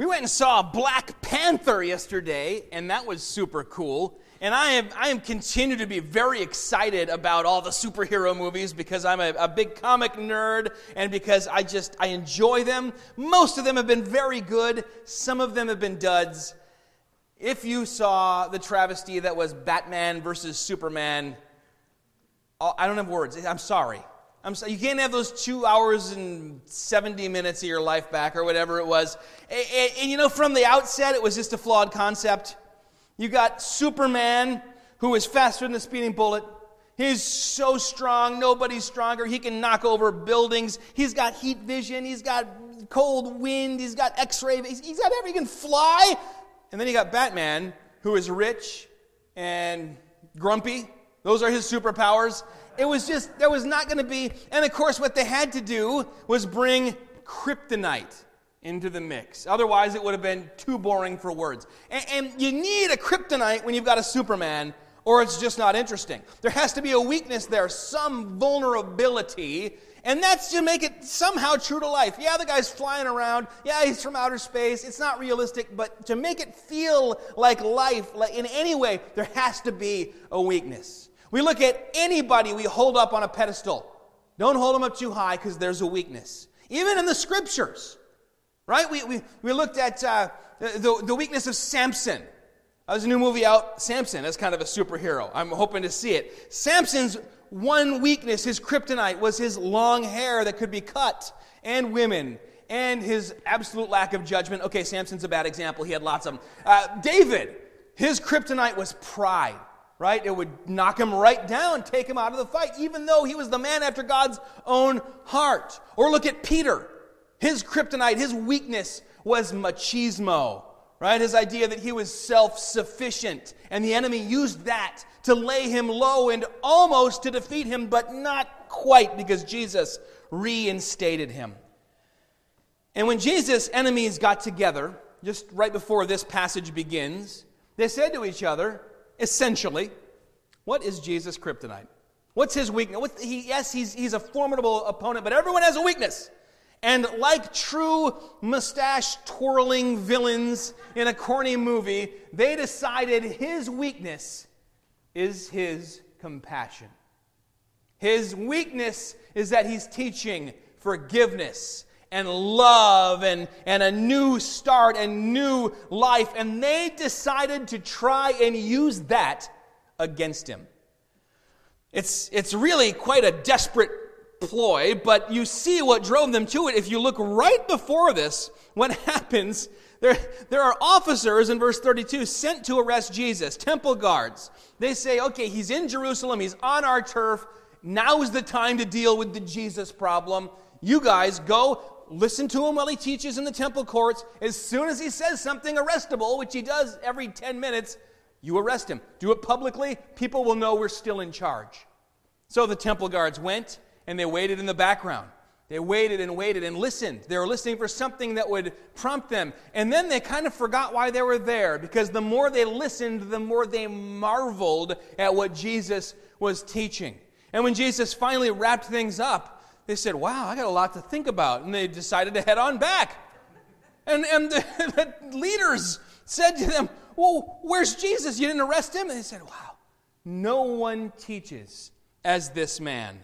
We went and saw Black Panther yesterday, and that was super cool. And I am, I am continue to be very excited about all the superhero movies because I'm a, a big comic nerd and because I just I enjoy them. Most of them have been very good. Some of them have been duds. If you saw the travesty that was Batman versus Superman, oh, I don't have words. I'm sorry. I'm sorry. You can't have those two hours and 70 minutes of your life back or whatever it was. And, and, and, you know, from the outset, it was just a flawed concept. You got Superman, who is faster than the speeding bullet. He's so strong, nobody's stronger. He can knock over buildings. He's got heat vision. He's got cold wind. He's got x ray. He's, he's got everything. He can fly. And then you got Batman, who is rich and grumpy. Those are his superpowers. It was just, there was not going to be, and of course, what they had to do was bring kryptonite into the mix. Otherwise, it would have been too boring for words. And, and, you need a kryptonite when you've got a Superman, or it's just not interesting. There has to be a weakness there, some vulnerability, and that's to make it somehow true to life. Yeah, the guy's flying around. Yeah, he's from outer space. It's not realistic, but to make it feel like life, like in any way, there has to be a weakness. We look at anybody we hold up on a pedestal. Don't hold them up too high because there's a weakness. Even in the scriptures, right? We, we, we looked at uh, the, the weakness of Samson. There's a new movie out, Samson, as kind of a superhero. I'm hoping to see it. Samson's one weakness, his kryptonite, was his long hair that could be cut, and women, and his absolute lack of judgment. Okay, Samson's a bad example. He had lots of them. Uh, David, his kryptonite was pride right? It would knock him right down, take him out of the fight, even though he was the man after God's own heart. Or look at Peter. His kryptonite, his weakness was machismo, right? His idea that he was self sufficient. And the enemy used that to lay him low and almost to defeat him, but not quite because Jesus reinstated him. And when Jesus' enemies got together, just right before this passage begins, they said to each other, essentially, what is Jesus' kryptonite? What's his weakness? What's, he, yes, he's, he's a formidable opponent, but everyone has a weakness. And like true mustache twirling villains in a corny movie, they decided his weakness is his compassion. His weakness is that he's teaching forgiveness and love and, and a new start and new life. And they decided to try and use that against him. It's, it's really quite a desperate ploy, but you see what drove them to it. If you look right before this, what happens, there, there are officers in verse 32 sent to arrest Jesus, temple guards. They say, okay, he's in Jerusalem, he's on our turf. Now is the time to deal with the Jesus problem. You guys go listen to him while he teaches in the temple courts. As soon as he says something arrestable, which he does every 10 minutes, you arrest him. Do it publicly, people will know we're still in charge. So the temple guards went and they waited in the background. They waited and waited and listened. They were listening for something that would prompt them. And then they kind of forgot why they were there because the more they listened, the more they marveled at what Jesus was teaching. And when Jesus finally wrapped things up, they said, Wow, I got a lot to think about. And they decided to head on back. And, and the, the leaders said to them, Well, where's Jesus? You didn't arrest him? And they said, Wow, no one teaches as this man.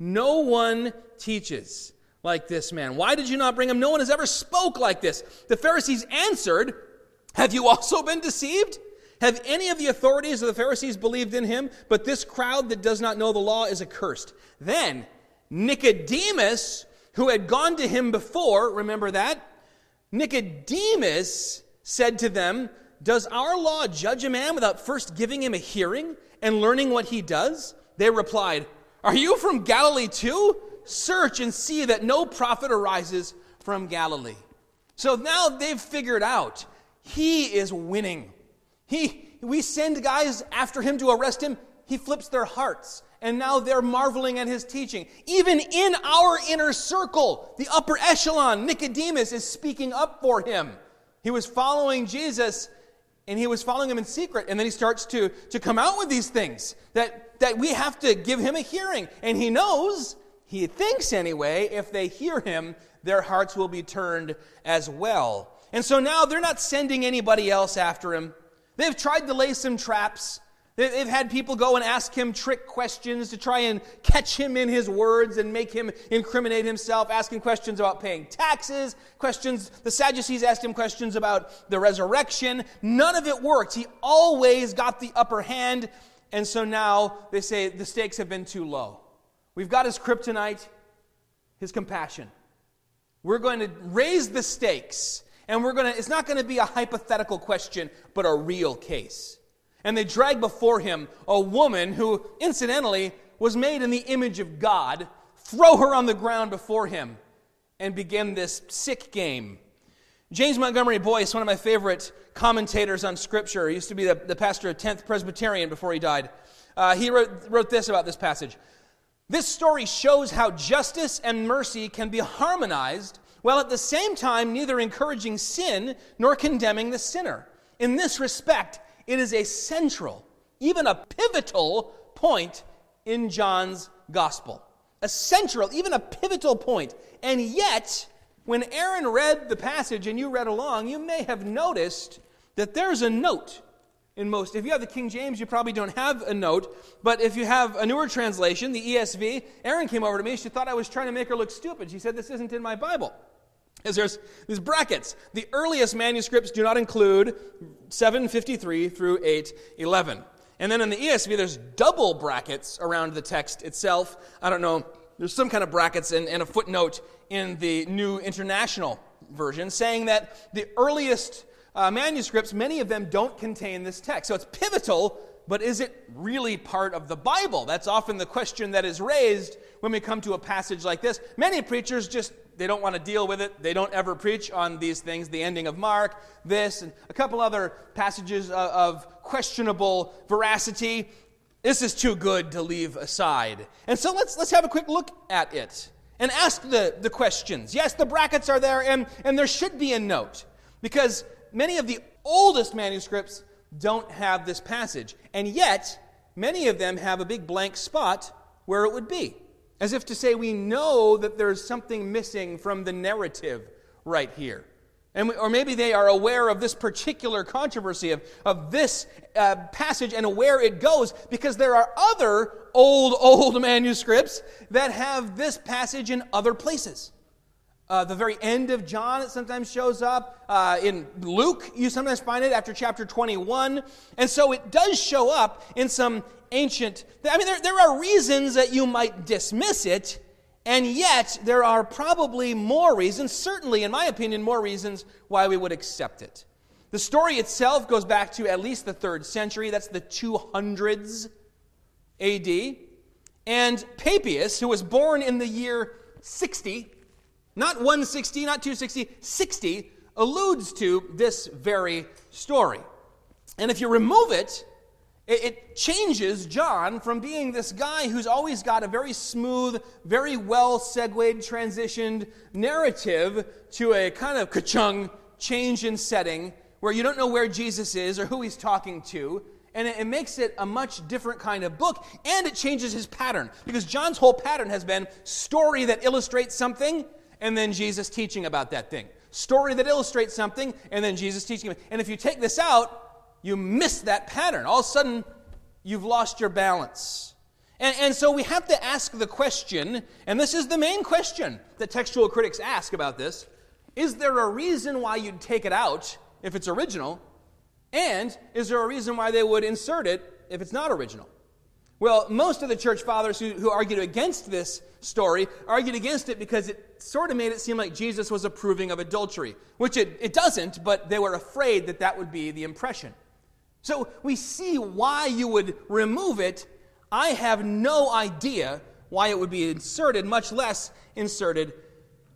No one teaches like this man. Why did you not bring him? No one has ever spoke like this. The Pharisees answered, Have you also been deceived? Have any of the authorities of the Pharisees believed in him? But this crowd that does not know the law is accursed. Then Nicodemus, who had gone to him before, remember that? Nicodemus said to them, Does our law judge a man without first giving him a hearing and learning what he does? They replied, Are you from Galilee too? Search and see that no prophet arises from Galilee. So now they've figured out he is winning. He, we send guys after him to arrest him, he flips their hearts and now they're marveling at his teaching. Even in our inner circle, the upper echelon, Nicodemus is speaking up for him. He was following Jesus and he was following him in secret. And then he starts to, to come out with these things that, that we have to give him a hearing. And he knows, he thinks anyway, if they hear him, their hearts will be turned as well. And so now they're not sending anybody else after him. They've tried to lay some traps. They've had people go and ask him trick questions to try and catch him in his words and make him incriminate himself, asking questions about paying taxes, questions. The Sadducees asked him questions about the resurrection. None of it worked. He always got the upper hand. And so now they say the stakes have been too low. We've got his kryptonite, his compassion. We're going to raise the stakes, and we're going to, it's not going to be a hypothetical question, but a real case. And they drag before him a woman who, incidentally, was made in the image of God, throw her on the ground before him, and begin this sick game. James Montgomery Boice, one of my favorite commentators on Scripture, he used to be the, the pastor of 10th Presbyterian before he died. Uh, he wrote, wrote this about this passage. This story shows how justice and mercy can be harmonized while at the same time neither encouraging sin nor condemning the sinner. In this respect, it is a central, even a pivotal point in John's gospel. A central, even a pivotal point. And yet, when Aaron read the passage and you read along, you may have noticed that there's a note in most. If you have the King James, you probably don't have a note. But if you have a newer translation, the ESV, Aaron came over to me. She thought I was trying to make her look stupid. She said, This isn't in my Bible is there's these brackets. The earliest manuscripts do not include 753 through 811. And then in the ESV, there's double brackets around the text itself. I don't know, there's some kind of brackets and, and a footnote in the New International Version saying that the earliest uh, manuscripts, many of them don't contain this text. So it's pivotal, but is it really part of the Bible? That's often the question that is raised when we come to a passage like this. Many preachers just they don't want to deal with it. They don't ever preach on these things. The ending of Mark, this, and a couple other passages of questionable veracity. This is too good to leave aside. And so let's, let's have a quick look at it and ask the, the questions. Yes, the brackets are there, and, and there should be a note because many of the oldest manuscripts don't have this passage. And yet, many of them have a big blank spot where it would be. As if to say, we know that there's something missing from the narrative right here. And we, or maybe they are aware of this particular controversy of, of this uh, passage and where it goes because there are other old, old manuscripts that have this passage in other places. Uh, the very end of John, it sometimes shows up. Uh, in Luke, you sometimes find it after chapter 21. And so it does show up in some ancient. I mean, there, there are reasons that you might dismiss it, and yet there are probably more reasons, certainly, in my opinion, more reasons why we would accept it. The story itself goes back to at least the third century. That's the 200s AD. And Papias, who was born in the year 60, not 160, not 260, 60, alludes to this very story. And if you remove it, it, changes John from being this guy who's always got a very smooth, very well segued, transitioned narrative to a kind of ka-chung change in setting where you don't know where Jesus is or who he's talking to. And it, it makes it a much different kind of book. And it changes his pattern because John's whole pattern has been story that illustrates something and then Jesus teaching about that thing. Story that illustrates something, and then Jesus teaching. And if you take this out, you miss that pattern. All of a sudden, you've lost your balance. And, and so we have to ask the question, and this is the main question that textual critics ask about this is there a reason why you'd take it out if it's original? And is there a reason why they would insert it if it's not original? Well, most of the church fathers who, who argued against this story argued against it because it sort of made it seem like Jesus was approving of adultery, which it, it doesn't, but they were afraid that that would be the impression. So we see why you would remove it. I have no idea why it would be inserted, much less inserted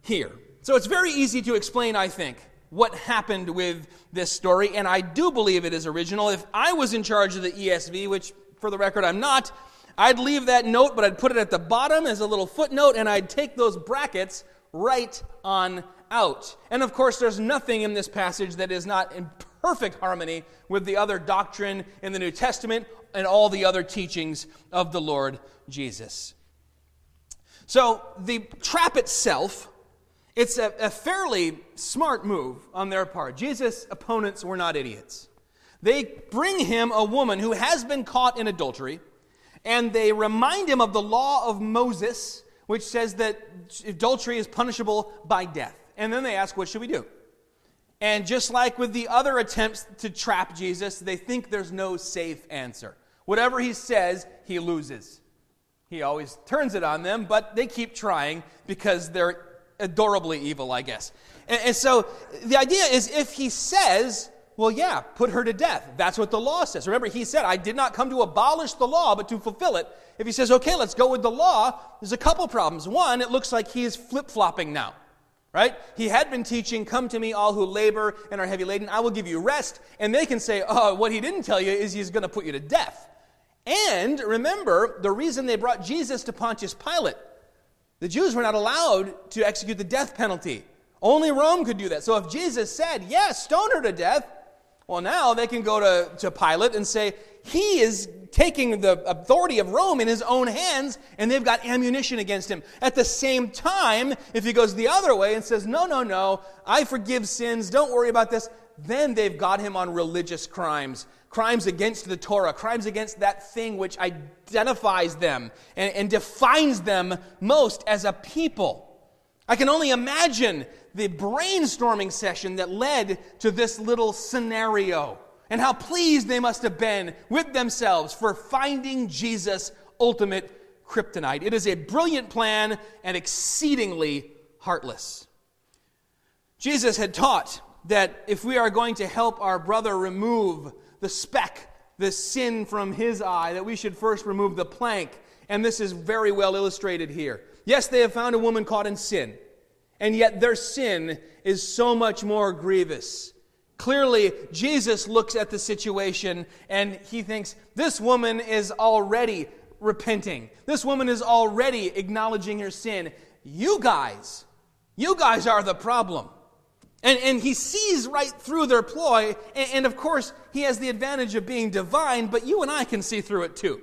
here. So it's very easy to explain, I think, what happened with this story, and I do believe it is original. If I was in charge of the ESV, which for the record, I'm not. I'd leave that note, but I'd put it at the bottom as a little footnote, and I'd take those brackets right on out. And of course, there's nothing in this passage that is not in perfect harmony with the other doctrine in the New Testament and all the other teachings of the Lord Jesus. So, the trap itself It's a, a fairly smart move on their part. Jesus' opponents were not idiots. They bring him a woman who has been caught in adultery, and they remind him of the law of Moses, which says that adultery is punishable by death. And then they ask, What should we do? And just like with the other attempts to trap Jesus, they think there's no safe answer. Whatever he says, he loses. He always turns it on them, but they keep trying because they're adorably evil, I guess. And, and, so the idea is if he says, well, yeah, put her to death, that's what the law says. Remember, he said, I did not come to abolish the law, but to fulfill it. If he says, okay, let's go with the law, there's a couple problems. One, it looks like he is flip flopping now. Right? He had been teaching, Come to me, all who labor and are heavy laden, I will give you rest. And they can say, Oh, what he didn't tell you is he's going to put you to death. And remember, the reason they brought Jesus to Pontius Pilate the Jews were not allowed to execute the death penalty. Only Rome could do that. So if Jesus said, yes, stone her to death, well, now they can go to, to Pilate and say, he is taking the authority of Rome in his own hands, and they've got ammunition against him. At the same time, if he goes the other way and says, no, no, no, I forgive sins, don't worry about this, then they've got him on religious crimes crimes against the Torah, crimes against that thing which identifies them and, and defines them most as a people. I can only imagine the brainstorming session that led to this little scenario and how pleased they must have been with themselves for finding Jesus' ultimate kryptonite. It is a brilliant plan and exceedingly heartless. Jesus had taught that if we are going to help our brother remove the speck, the sin from his eye, that we should first remove the plank. And this is very well illustrated here. Yes, they have found a woman caught in sin, and yet their sin is so much more grievous. Clearly, Jesus looks at the situation and he thinks, this woman is already repenting. This woman is already acknowledging her sin. You guys, you guys are the problem. And, and he sees right through their ploy. And, and of course, he has the advantage of being divine, but you and I can see through it too.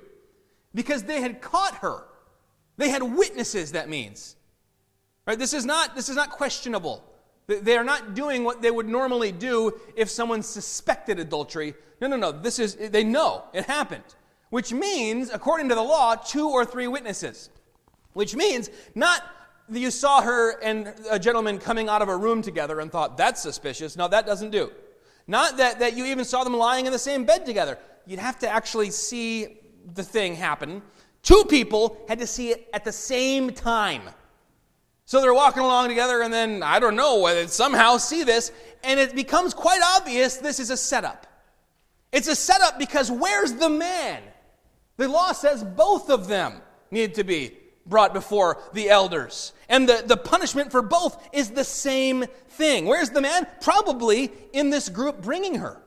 Because they had caught her. They had witnesses, that means. Right? This is not, this is not questionable. They are not doing what they would normally do if someone suspected adultery. No, no, no. This is, they know it happened. Which means, according to the law, two or three witnesses. Which means not that you saw her and a gentleman coming out of a room together and thought, that's suspicious. No, that doesn't do. Not that, that you even saw them lying in the same bed together. You'd have to actually see the thing happen. Two people had to see it at the same time. So they're walking along together, and then I don't know whether somehow see this, and it becomes quite obvious this is a setup. It's a setup because where's the man? The law says both of them need to be brought before the elders. And the, the punishment for both is the same thing. Where's the man? Probably in this group bringing her.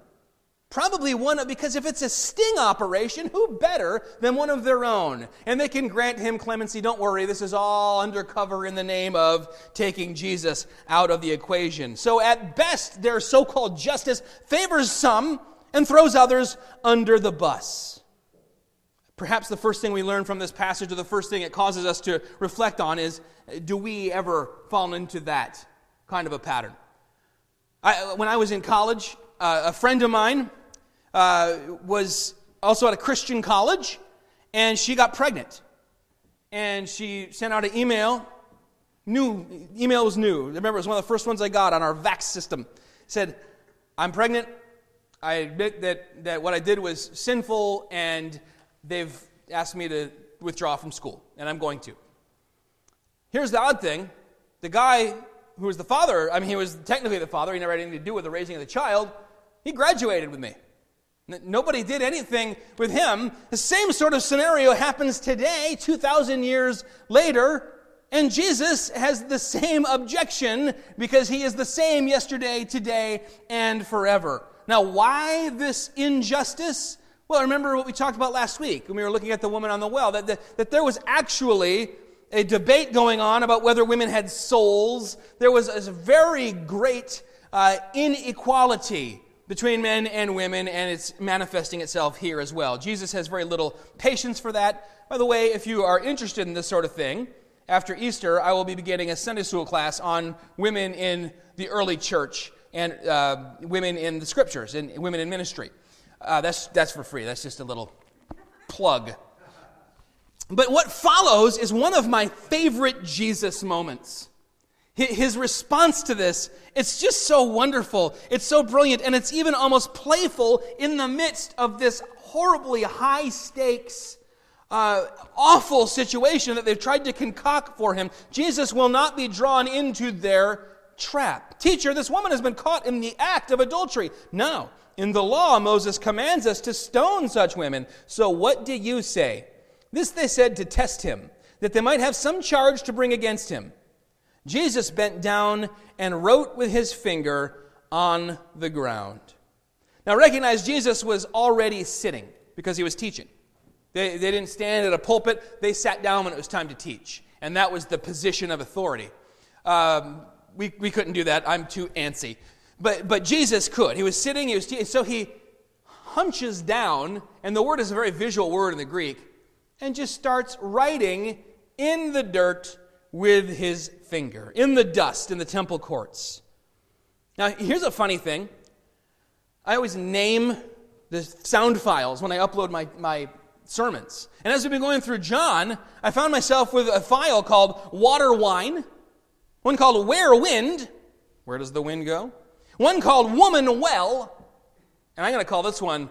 Probably one of, because if it's a sting operation, who better than one of their own? And they can grant him clemency. Don't worry, this is all undercover in the name of taking Jesus out of the equation. So at best, their so called justice favors some and throws others under the bus. Perhaps the first thing we learn from this passage, or the first thing it causes us to reflect on, is do we ever fall into that kind of a pattern? I, when I was in college, uh, a friend of mine uh, was also at a Christian college, and she got pregnant. And she sent out an email. New email was new. Remember, it was one of the first ones I got on our VAX system. It said, "I'm pregnant. I admit that that what I did was sinful, and they've asked me to withdraw from school, and I'm going to. Here's the odd thing the guy who was the father, I mean, he was technically the father, he never had anything to do with the raising of the child, he graduated with me. Nobody did anything with him. The same sort of scenario happens today, 2,000 years later, and Jesus has the same objection because he is the same yesterday, today, and forever. Now, why this injustice? Well, remember what we talked about last week when we were looking at the woman on the well, that, the, that there was actually a debate going on about whether women had souls. There was a very great uh, inequality between men and women, and it's manifesting itself here as well. Jesus has very little patience for that. By the way, if you are interested in this sort of thing, after Easter, I will be beginning a Sunday school class on women in the early church and uh, women in the scriptures and women in ministry. Uh, that's, that's for free. That's just a little plug. But what follows is one of my favorite Jesus moments. His response to this, it's just so wonderful. It's so brilliant, and it's even almost playful in the midst of this horribly high stakes, uh, awful situation that they've tried to concoct for him. Jesus will not be drawn into their trap. Teacher, this woman has been caught in the act of adultery. No. In the law, Moses commands us to stone such women. So what do you say? This they said to test him, that they might have some charge to bring against him. Jesus bent down and wrote with his finger on the ground. Now recognize Jesus was already sitting because he was teaching. They, they didn't stand at a pulpit, they sat down when it was time to teach. And that was the position of authority. Um, we, we couldn't do that. I'm too antsy. But, but Jesus could. He was sitting, he was so he hunches down, and the word is a very visual word in the Greek, and just starts writing in the dirt with his finger, in the dust in the temple courts. Now, here's a funny thing I always name the sound files when I upload my, my sermons. And as we've been going through John, I found myself with a file called Water Wine, one called Where Wind. Where does the wind go? One called Woman Well. And I'm going to call this one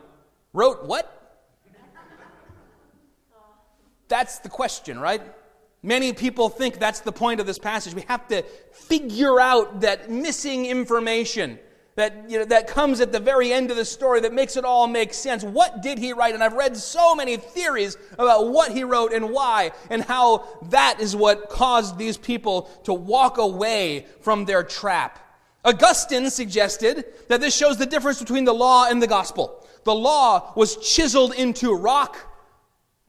Wrote What? That's the question, right? Many people think that's the point of this passage. We have to figure out that missing information that, you know, that comes at the very end of the story that makes it all make sense. What did he write? And I've read so many theories about what he wrote and why, and how that is what caused these people to walk away from their trap. Augustine suggested that this shows the difference between the law and the gospel. The law was chiseled into rock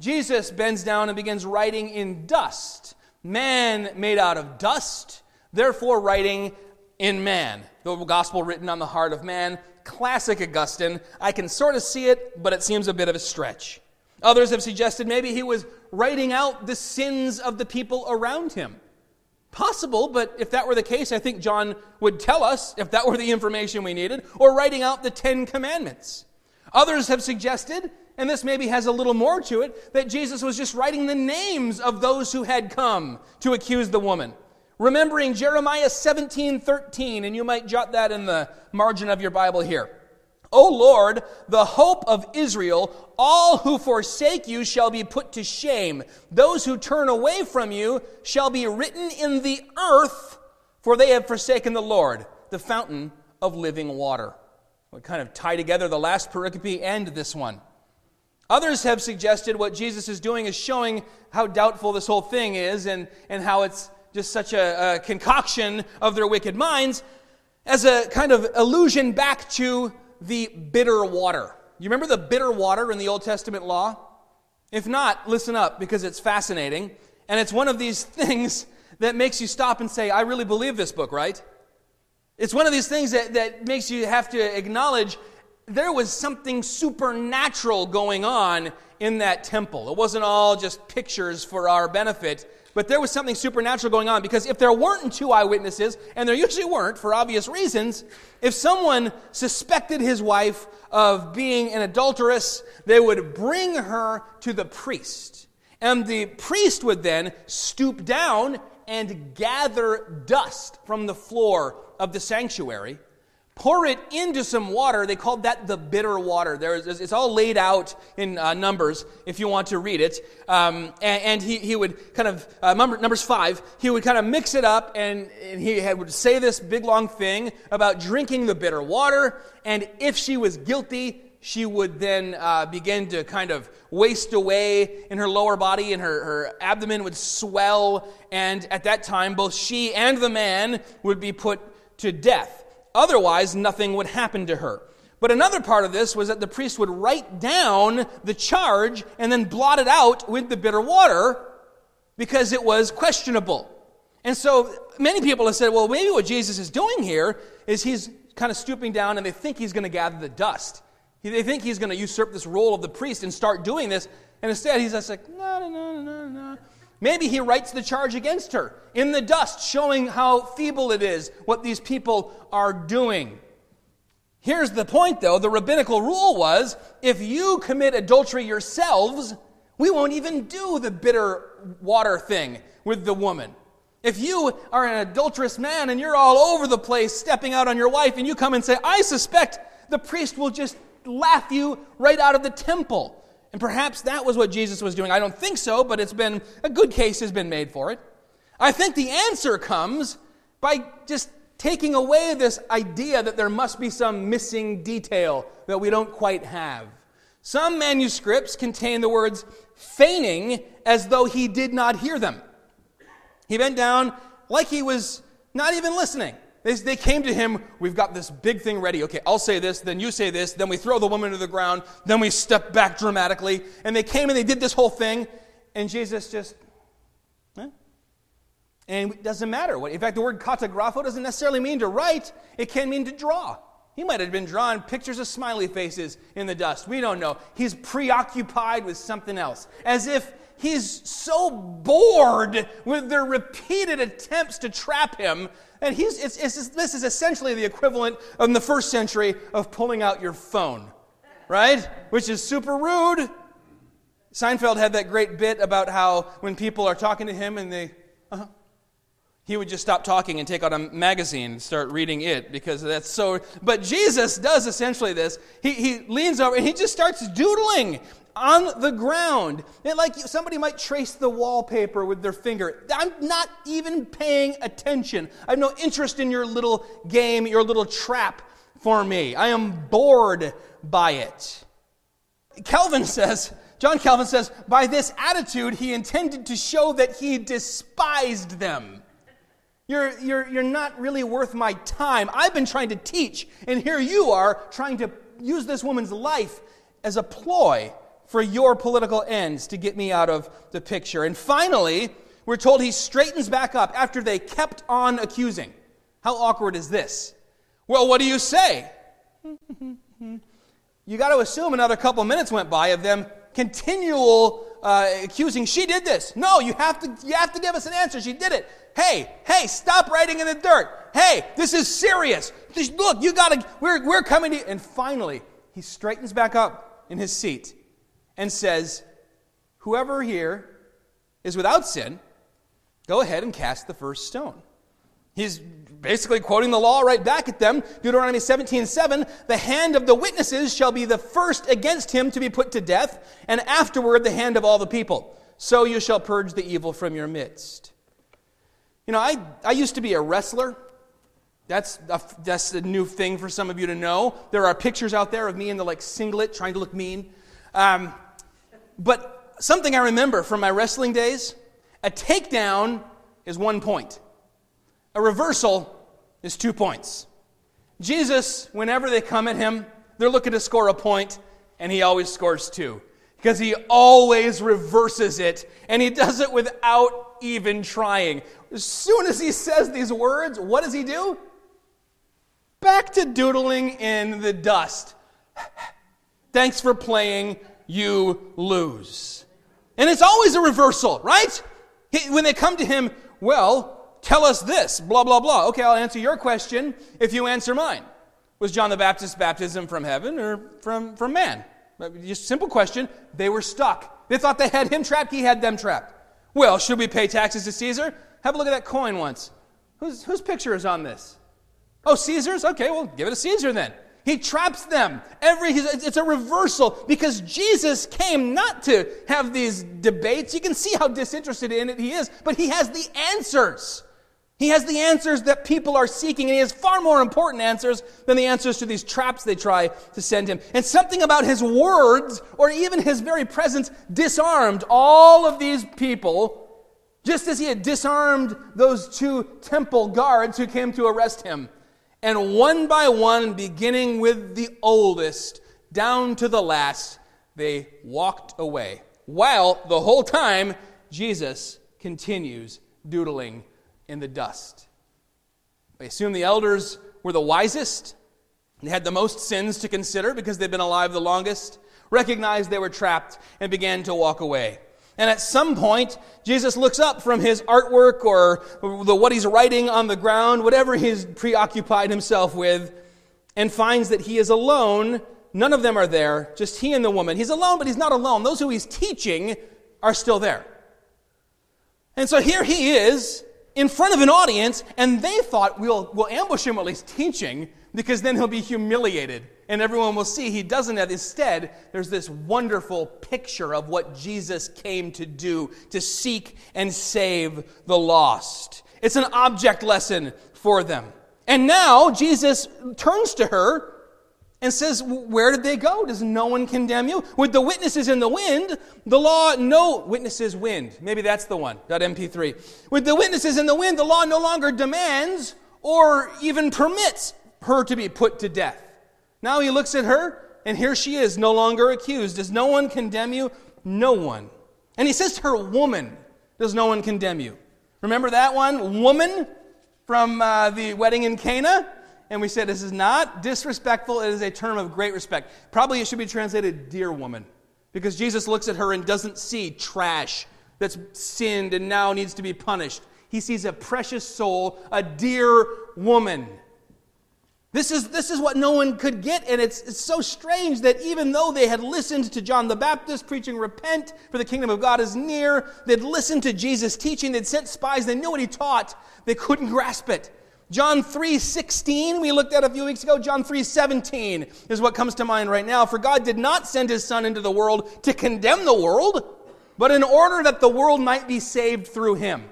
Jesus bends down and begins writing in dust. Man made out of dust, therefore writing in man. The gospel written on the heart of man. Classic Augustine. I can sort of see it, but it seems a bit of a stretch. Others have suggested maybe he was writing out the sins of the people around him. Possible, but if that were the case, I think John would tell us if that were the information we needed, or writing out the Ten Commandments. Others have suggested and this maybe has a little more to it, that Jesus was just writing the names of those who had come to accuse the woman. Remembering Jeremiah 17 13, and you might jot that in the margin of your Bible here. O Lord, the hope of Israel, all who forsake you shall be put to shame. Those who turn away from you shall be written in the earth, for they have forsaken the Lord, the fountain of living water. We kind of tie together the last pericope and this one. Others have suggested what Jesus is doing is showing how doubtful this whole thing is and, and how it's just such a, a concoction of their wicked minds as a kind of allusion back to the bitter water. You remember the bitter water in the Old Testament law? If not, listen up because it's fascinating. And it's one of these things that makes you stop and say, I really believe this book, right? It's one of these things that, that makes you have to acknowledge there was something supernatural going on in that temple. It wasn't all just pictures for our benefit, but there was something supernatural going on because if there weren't two eyewitnesses, and there usually weren't for obvious reasons, if someone suspected his wife of being an adulteress, they would bring her to the priest. And the priest would then stoop down and gather dust from the floor of the sanctuary pour it into some water. They called that the bitter water. There's, it's all laid out in uh, Numbers if you want to read it. Um, and, and he, he would kind of, uh, number, Numbers 5, he would kind of mix it up and, and he had, would say this big long thing about drinking the bitter water. And if she was guilty, she would then uh, begin to kind of waste away in her lower body and her, her abdomen would swell. And at that time, both she and the man would be put to death. Otherwise, nothing would happen to her. But another part of this was that the priest would write down the charge and then blot it out with the bitter water because it was questionable. And so many people have said, well, maybe what Jesus is doing here is he's kind of stooping down and they think he's going to gather the dust. They think he's going to usurp this role of the priest and start doing this. And instead, he's just like, no, no, no, no, no. Maybe he writes the charge against her in the dust, showing how feeble it is, what these people are doing. Here's the point, though the rabbinical rule was if you commit adultery yourselves, we won't even do the bitter water thing with the woman. If you are an adulterous man and you're all over the place stepping out on your wife and you come and say, I suspect the priest will just laugh you right out of the temple. And perhaps that was what Jesus was doing. I don't think so, but it's been a good case has been made for it. I think the answer comes by just taking away this idea that there must be some missing detail that we don't quite have. Some manuscripts contain the words feigning as though he did not hear them. He bent down like he was not even listening. They, they came to him, we've got this big thing ready. Okay, I'll say this, then you say this, then we throw the woman to the ground, then we step back dramatically. And they came and they did this whole thing, and Jesus just, eh? and it doesn't matter. What, in fact, the word katagrapho doesn't necessarily mean to write, it can mean to draw. He might have been drawing pictures of smiley faces in the dust. We don't know. He's preoccupied with something else, as if he's so bored with their repeated attempts to trap him and he's, it's, it's, this is essentially the equivalent in the first century of pulling out your phone, right? Which is super rude. Seinfeld had that great bit about how when people are talking to him and they, uh-huh, he would just stop talking and take out a magazine and start reading it because that's so. But Jesus does essentially this. He, he leans over and he just starts doodling on the ground. And like somebody might trace the wallpaper with their finger. I'm not even paying attention. I have no interest in your little game, your little trap for me. I am bored by it. Calvin says, John Calvin says, by this attitude, he intended to show that he despised them. You're, you're, you're not really worth my time. I've been trying to teach, and here you are trying to use this woman's life as a ploy for your political ends to get me out of the picture. And finally, we're told he straightens back up after they kept on accusing. How awkward is this? Well, what do you say? you got to assume another couple minutes went by of them continual uh, accusing. She did this. No, you have to. You have to give us an answer. She did it. Hey, hey, stop writing in the dirt. Hey, this is serious. Look, you got to. We're we're coming to. And finally, he straightens back up in his seat and says, Whoever here is without sin, go ahead and cast the first stone. He's basically quoting the law right back at them. Deuteronomy 17 7 The hand of the witnesses shall be the first against him to be put to death, and afterward the hand of all the people. So you shall purge the evil from your midst. You know, I, I used to be a wrestler. That's a, that's a new thing for some of you to know. There are pictures out there of me in the like singlet trying to look mean. Um, but something I remember from my wrestling days a takedown is one point, a reversal is two points. Jesus, whenever they come at him, they're looking to score a point, and he always scores two because he always reverses it, and he does it without even trying. As soon as he says these words, what does he do? Back to doodling in the dust. Thanks for playing you lose. And it's always a reversal, right? He, when they come to him, well, tell us this, blah, blah, blah. Okay, I'll answer your question if you answer mine. Was John the Baptist's baptism from heaven or from, from man? Just simple question. They were stuck. They thought they had him trapped, he had them trapped. Well, should we pay taxes to Caesar? Have a look at that coin once. Whose, whose picture is on this? Oh, Caesar's? Okay, well, give it to Caesar then. He traps them. Every it's a reversal because Jesus came not to have these debates. You can see how disinterested in it he is, but he has the answers. He has the answers that people are seeking, and he has far more important answers than the answers to these traps they try to send him. And something about his words, or even his very presence, disarmed all of these people, just as he had disarmed those two temple guards who came to arrest him. And one by one, beginning with the oldest down to the last, they walked away. While the whole time, Jesus continues doodling in the dust. I assume the elders were the wisest. They had the most sins to consider because they'd been alive the longest, recognized they were trapped, and began to walk away. And at some point, Jesus looks up from his artwork or the, what he's writing on the ground, whatever he's preoccupied himself with, and finds that he is alone. None of them are there, just he and the woman. He's alone, but he's not alone. Those who he's teaching are still there. And so here he is in front of an audience, and they thought we'll, we'll ambush him while he's teaching because then he'll be humiliated and everyone will see he doesn't have. Instead, there's this wonderful picture of what Jesus came to do to seek and save the lost. It's an object lesson for them. And now Jesus turns to her and says, Where did they go? Does no one condemn you? With the witnesses in the wind, the law, no witnesses wind. Maybe that's the one, .mp3. With the witnesses in the wind, the law no longer demands or even permits her to be put to death. Now he looks at her, and here she is, no longer accused. Does no one condemn you? No one. And he says to her, Woman, does no one condemn you? Remember that one? Woman from uh, the wedding in Cana? And we said this is not disrespectful, it is a term of great respect. Probably it should be translated, Dear woman, because Jesus looks at her and doesn't see trash that's sinned and now needs to be punished. He sees a precious soul, a dear woman. This is, this is what no one could get, and it's, it's so strange that even though they had listened to John the Baptist preaching, Repent, for the kingdom of God is near, they'd listened to Jesus' teaching, they'd sent spies, they knew what he taught, they couldn't grasp it. John 3:16 we looked at a few weeks ago John 3:17 is what comes to mind right now for God did not send his son into the world to condemn the world but in order that the world might be saved through him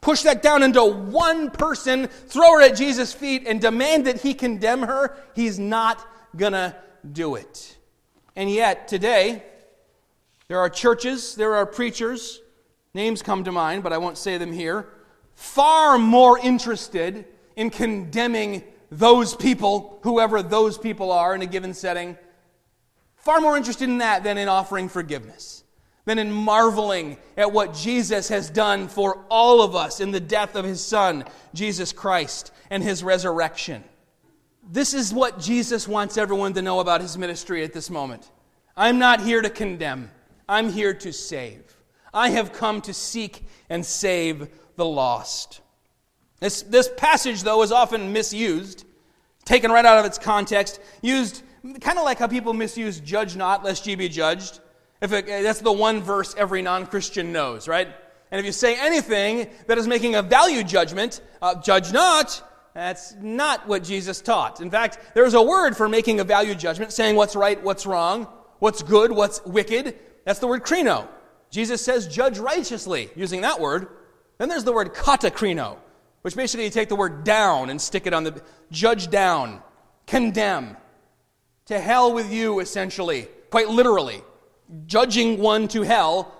push that down into one person, throw her at Jesus' feet, and demand that he condemn her, he's not going to do it. And yet, today, there are churches, there are preachers, names come to mind, but I won't say them here, far more interested in condemning those people, whoever those people are in a given setting, far more interested in that than in offering forgiveness than in marveling at what Jesus has done for all of us in the death of his Son, Jesus Christ, and his resurrection. This is what Jesus wants everyone to know about his ministry at this moment. I'm not here to condemn, I'm here to save. I have come to seek and save the lost. This, this passage, though, is often misused, taken right out of its context, used kind of like how people misuse judge not, lest ye be judged. If it, that's the one verse every non Christian knows, right? And if you say anything that is making a value judgment, uh, judge not, that's not what Jesus taught. In fact, there's a word for making a value judgment, saying what's right, what's wrong, what's good, what's wicked. That's the word krino. Jesus says judge righteously, using that word. Then there's the word katakrino, which basically you take the word down and stick it on the judge down, condemn. To hell with you, essentially, quite literally judging one to hell,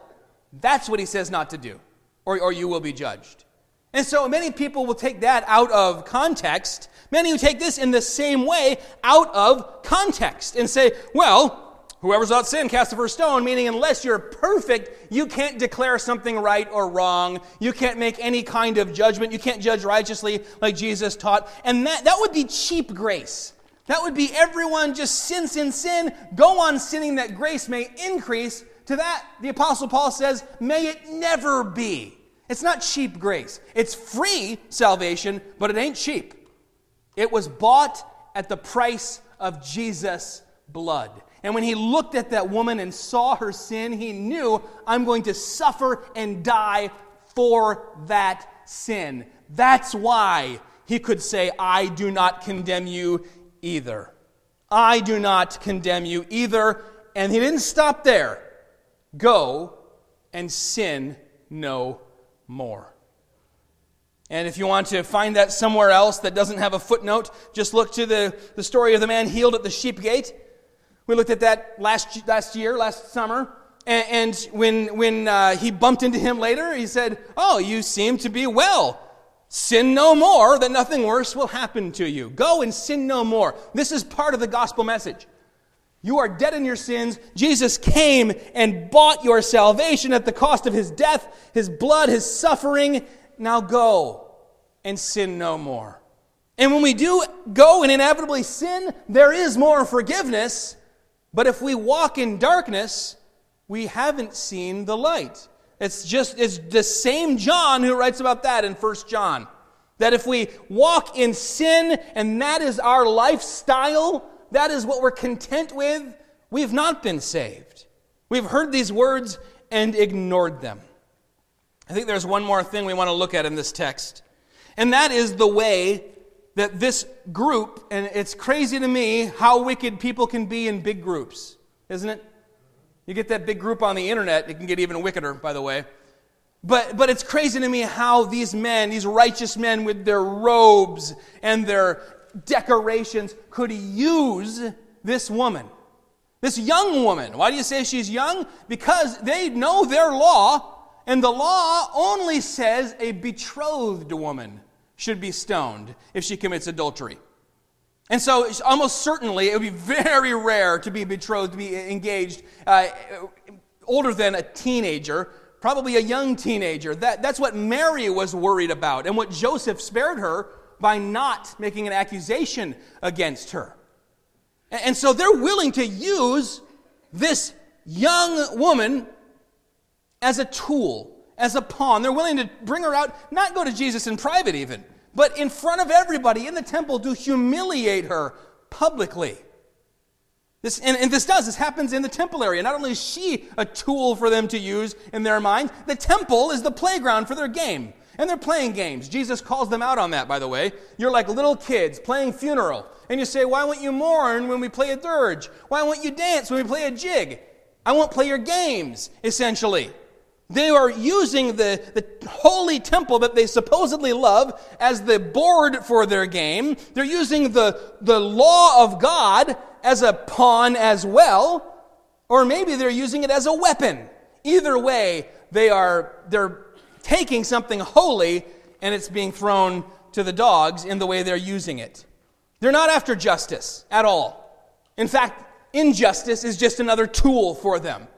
that's what he says not to do, or, or you will be judged. And so many people will take that out of context. Many who take this in the same way out of context and say, well, whoever's without sin cast the first stone, meaning unless you're perfect, you can't declare something right or wrong. You can't make any kind of judgment. You can't judge righteously like Jesus taught. And that, that would be cheap grace. That would be everyone just sin, sin, sin, go on sinning that grace may increase. To that, the Apostle Paul says, may it never be. It's not cheap grace. It's free salvation, but it ain't cheap. It was bought at the price of Jesus' blood. And when he looked at that woman and saw her sin, he knew, I'm going to suffer and die for that sin. That's why he could say, I do not condemn you either. I do not condemn you either. And he didn't stop there. Go and sin no more. And if you want to find that somewhere else that doesn't have a footnote, just look to the, the story of the man healed at the sheep gate. We looked at that last, last year, last summer. And, and when, when uh, he bumped into him later, he said, Oh, you seem to be well. Sin no more, that nothing worse will happen to you. Go and sin no more. This is part of the gospel message. You are dead in your sins. Jesus came and bought your salvation at the cost of his death, his blood, his suffering. Now go and sin no more. And when we do go and inevitably sin, there is more forgiveness. But if we walk in darkness, we haven't seen the light. It's just it's the same John who writes about that in 1 John. That if we walk in sin and that is our lifestyle, that is what we're content with, we've not been saved. We've heard these words and ignored them. I think there's one more thing we want to look at in this text, and that is the way that this group, and it's crazy to me how wicked people can be in big groups, isn't it? You get that big group on the internet, it can get even wickeder, by the way. But, but it's crazy to me how these men, these righteous men with their robes and their decorations, could use this woman. This young woman. Why do you say she's young? Because they know their law, and the law only says a betrothed woman should be stoned if she commits adultery. And so, almost certainly, it would be very rare to be betrothed, to be engaged, uh, older than a teenager, probably a young teenager. That, that's what Mary was worried about, and what Joseph spared her by not making an accusation against her. And, and so, they're willing to use this young woman as a tool, as a pawn. They're willing to bring her out, not go to Jesus in private even, but in front of everybody in the temple to humiliate her publicly. This, and, and, this does, this happens in the temple area. Not only is she a tool for them to use in their mind, the temple is the playground for their game. And they're playing games. Jesus calls them out on that, by the way. You're like little kids playing funeral. And you say, Why won't you mourn when we play a dirge? Why won't you dance when we play a jig? I won't play your games, essentially. They are using the, the holy temple that they supposedly love as the board for their game. They're using the, the law of God as a pawn as well. Or maybe they're using it as a weapon. Either way, they are they're taking something holy and it's being thrown to the dogs in the way they're using it. They're not after justice at all. In fact, injustice is just another tool for them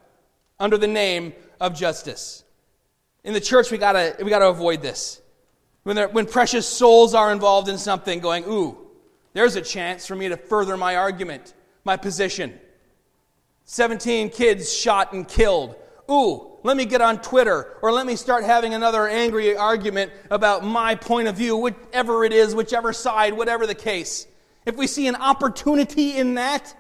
under the name of justice. In the church, we gotta, we gotta avoid this. When, when precious souls are involved in something, going, ooh, there's a chance for me to further my argument, my position. 17 kids shot and killed. Ooh, let me get on Twitter or let me start having another angry argument about my point of view, whatever it is, whichever side, whatever the case. If we see an opportunity in that,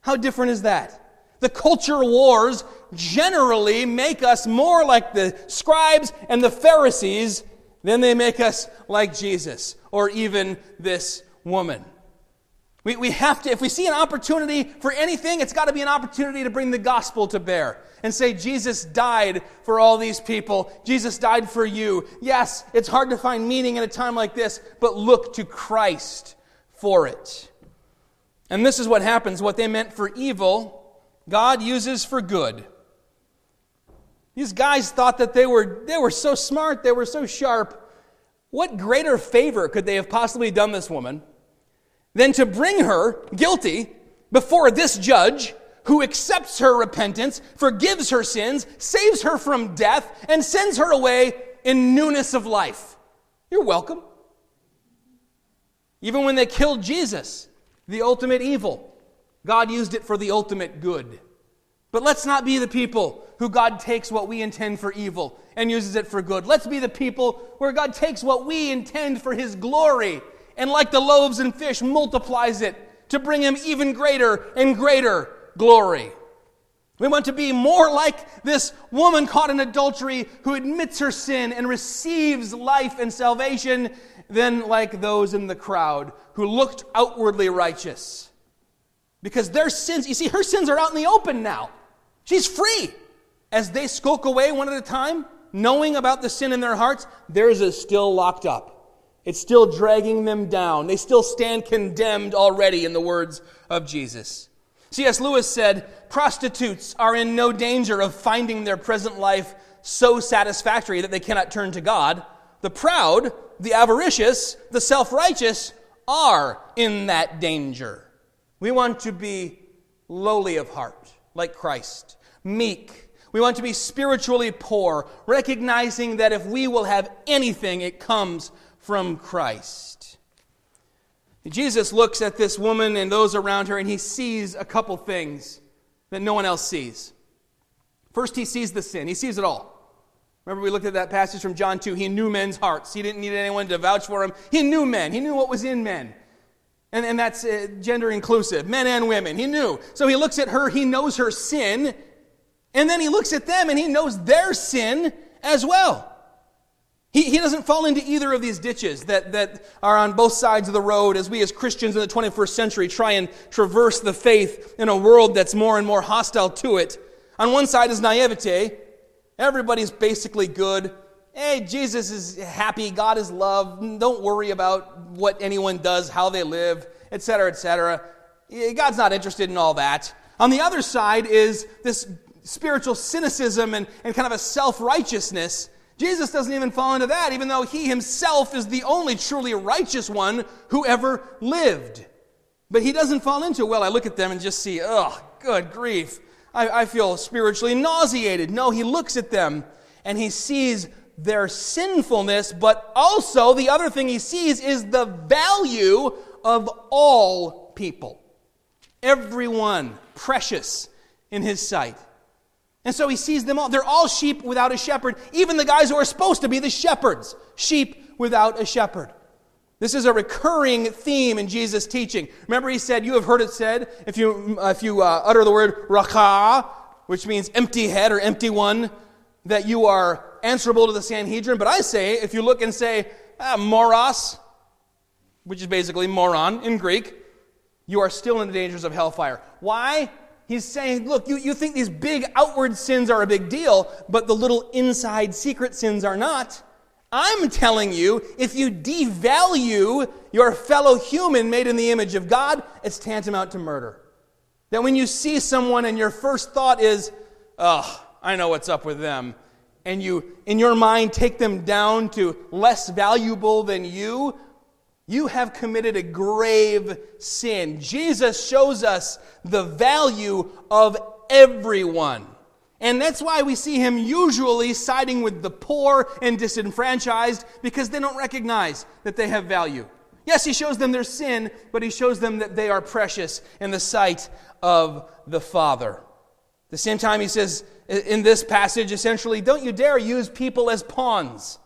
how different is that? The culture wars generally make us more like the scribes and the Pharisees than they make us like Jesus or even this woman. We, we have to, if we see an opportunity for anything, it's got to be an opportunity to bring the gospel to bear and say, Jesus died for all these people. Jesus died for you. Yes, it's hard to find meaning in a time like this, but look to Christ for it. And this is what happens. What they meant for evil, God uses for good. These guys thought that they were, they were so smart, they were so sharp. What greater favor could they have possibly done this woman than to bring her guilty before this judge who accepts her repentance, forgives her sins, saves her from death, and sends her away in newness of life? You're welcome. Even when they killed Jesus, the ultimate evil, God used it for the ultimate good. But let's not be the people who God takes what we intend for evil and uses it for good. Let's be the people where God takes what we intend for His glory and, like the loaves and fish, multiplies it to bring Him even greater and greater glory. We want to be more like this woman caught in adultery who admits her sin and receives life and salvation than like those in the crowd who looked outwardly righteous because their sins, you see, her sins are out in the open now. She's free. As they skulk away one at a time, knowing about the sin in their hearts, theirs is still locked up. It's still dragging them down. They still stand condemned already, in the words of Jesus. C.S. Lewis said, Prostitutes are in no danger of finding their present life so satisfactory that they cannot turn to God. The proud, the avaricious, the self righteous are in that danger. We want to be lowly of heart, like Christ, meek. We want to be spiritually poor, recognizing that if we will have anything, it comes from Christ. Jesus looks at this woman and those around her, and he sees a couple things that no one else sees. First, he sees the sin, he sees it all. Remember, we looked at that passage from John 2. He knew men's hearts. He didn't need anyone to vouch for him. He knew men, he knew what was in men. And, and that's uh, gender inclusive, men and women. He knew. So he looks at her, he knows her sin, and then he looks at them and he knows their sin as well. He, he doesn't fall into either of these ditches that, that are on both sides of the road as we as Christians in the 21st century try and traverse the faith in a world that's more and more hostile to it. On one side is naivete. Everybody's basically good. Hey, Jesus is happy. God is love. Don't worry about what anyone does, how they live, etc., etc. God's not interested in all that. On the other side is this spiritual cynicism and, and kind of a self righteousness. Jesus doesn't even fall into that, even though he himself is the only truly righteous one who ever lived. But he doesn't fall into, well, I look at them and just see, oh, good grief. I, I feel spiritually nauseated. No, he looks at them and he sees their sinfulness, but also the other thing he sees is the value of all people. Everyone precious in his sight. And so he sees them all. They're all sheep without a shepherd, even the guys who are supposed to be the shepherds. Sheep without a shepherd. This is a recurring theme in Jesus' teaching. Remember, he said, You have heard it said, if you, uh, if you uh, utter the word which means empty head or empty one, that you are answerable to the Sanhedrin. But I say, if you look and say, ah, moros, which is basically moron in Greek, you are still in the dangers of hellfire. Why? He's saying, look, you, you think these big outward sins are a big deal, but the little inside secret sins are not. I'm telling you, if you devalue your fellow human made in the image of God, it's tantamount to murder. That when you see someone and your first thought is, oh, I know what's up with them, and you, in your mind, take them down to less valuable than you, you have committed a grave sin. Jesus shows us the value of everyone. And that's why we see him usually siding with the poor and disenfranchised because they don't recognize that they have value. Yes, he shows them their sin, but he shows them that they are precious in the sight of the Father. At the same time, he says in this passage essentially, don't you dare use people as pawns.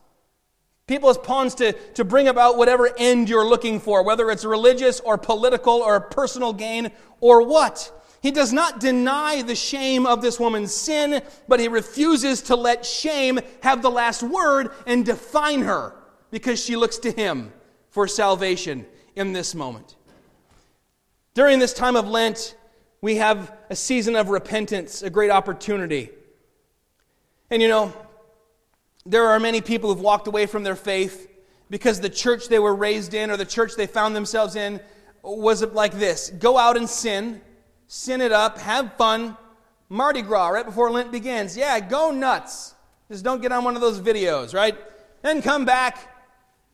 People as pawns to, to bring about whatever end you're looking for, whether it's religious or political or personal gain or what. He does not deny the shame of this woman's sin, but he refuses to let shame have the last word and define her because she looks to him for salvation in this moment. During this time of Lent, we have a season of repentance, a great opportunity. And you know, there are many people who've walked away from their faith because the church they were raised in or the church they found themselves in was like this go out and sin, sin it up, have fun. Mardi Gras, right before Lent begins. Yeah, go nuts. Just don't get on one of those videos, right? Then come back,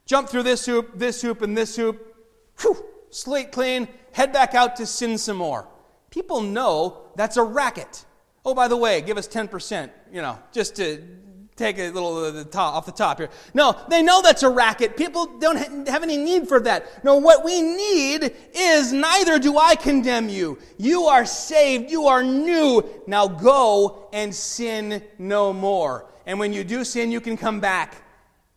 jump through this hoop, this hoop, and this hoop. Whew, slate clean, head back out to sin some more. People know that's a racket. Oh, by the way, give us 10%, you know, just to take a little the top, off the top here. No, they know that's a racket. People don't have any need for that. No, what we need is neither do I condemn you. You are saved. You are new. Now go and sin no more. And when you do sin, you can come back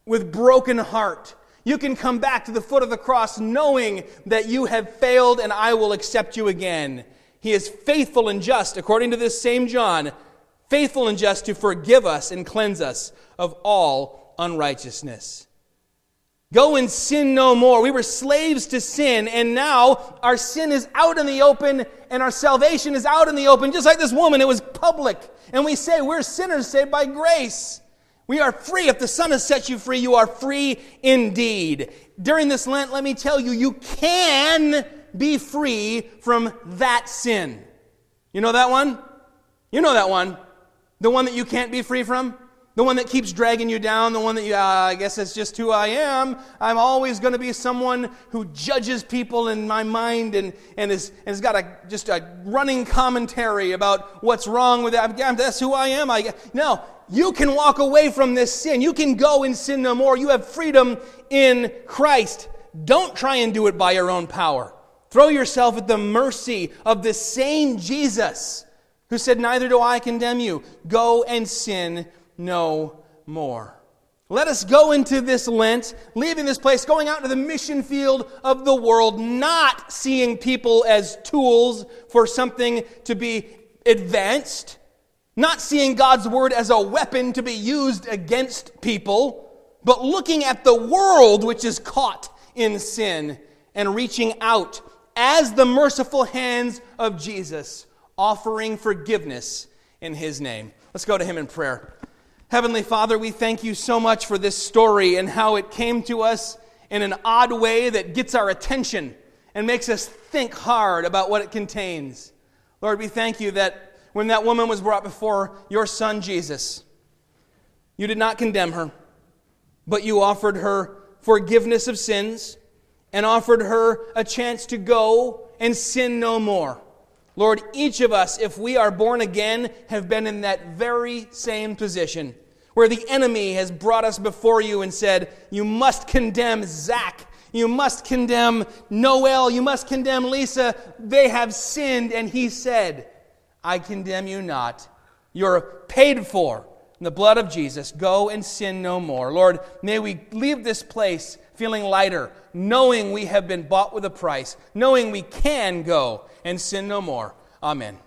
with broken heart. You can come back to the foot of the cross knowing that you have failed and I will accept you again. He is faithful and just, according to this same John, faithful and just to forgive us and cleanse us of all unrighteousness. Go and sin no more. We were slaves to sin, and now our sin is out in the open, and our salvation is out in the open. Just like this woman, it was public. And we say we're sinners saved by grace. We are free. If the Son has set you free, you are free indeed. During this Lent, let me tell you, you can be free from that sin. You know that one? You know that one. The one that you can't be free from? The one that keeps dragging you down, the one that you, uh, I guess that's just who I am. I'm always going to be someone who judges people in my mind and, and, is, and has got a, just a running commentary about what's wrong with that. That's who I am. I, no, you can walk away from this sin. You can go and sin no more. You have freedom in Christ. Don't try and do it by your own power. Throw yourself at the mercy of the same Jesus who said, Neither do I condemn you. Go and sin no more. Let us go into this Lent, leaving this place, going out to the mission field of the world, not seeing people as tools for something to be advanced, not seeing God's word as a weapon to be used against people, but looking at the world which is caught in sin and reaching out as the merciful hands of Jesus, offering forgiveness in his name. Let's go to him in prayer. Heavenly Father, we thank you so much for this story and how it came to us in an odd way that gets our attention and makes us think hard about what it contains. Lord, we thank you that when that woman was brought before your son Jesus, you did not condemn her, but you offered her forgiveness of sins and offered her a chance to go and sin no more. Lord, each of us, if we are born again, have been in that very same position where the enemy has brought us before you and said, You must condemn Zach. You must condemn Noel. You must condemn Lisa. They have sinned. And he said, I condemn you not. You're paid for in the blood of Jesus. Go and sin no more. Lord, may we leave this place feeling lighter, knowing we have been bought with a price, knowing we can go and sin no more. Amen.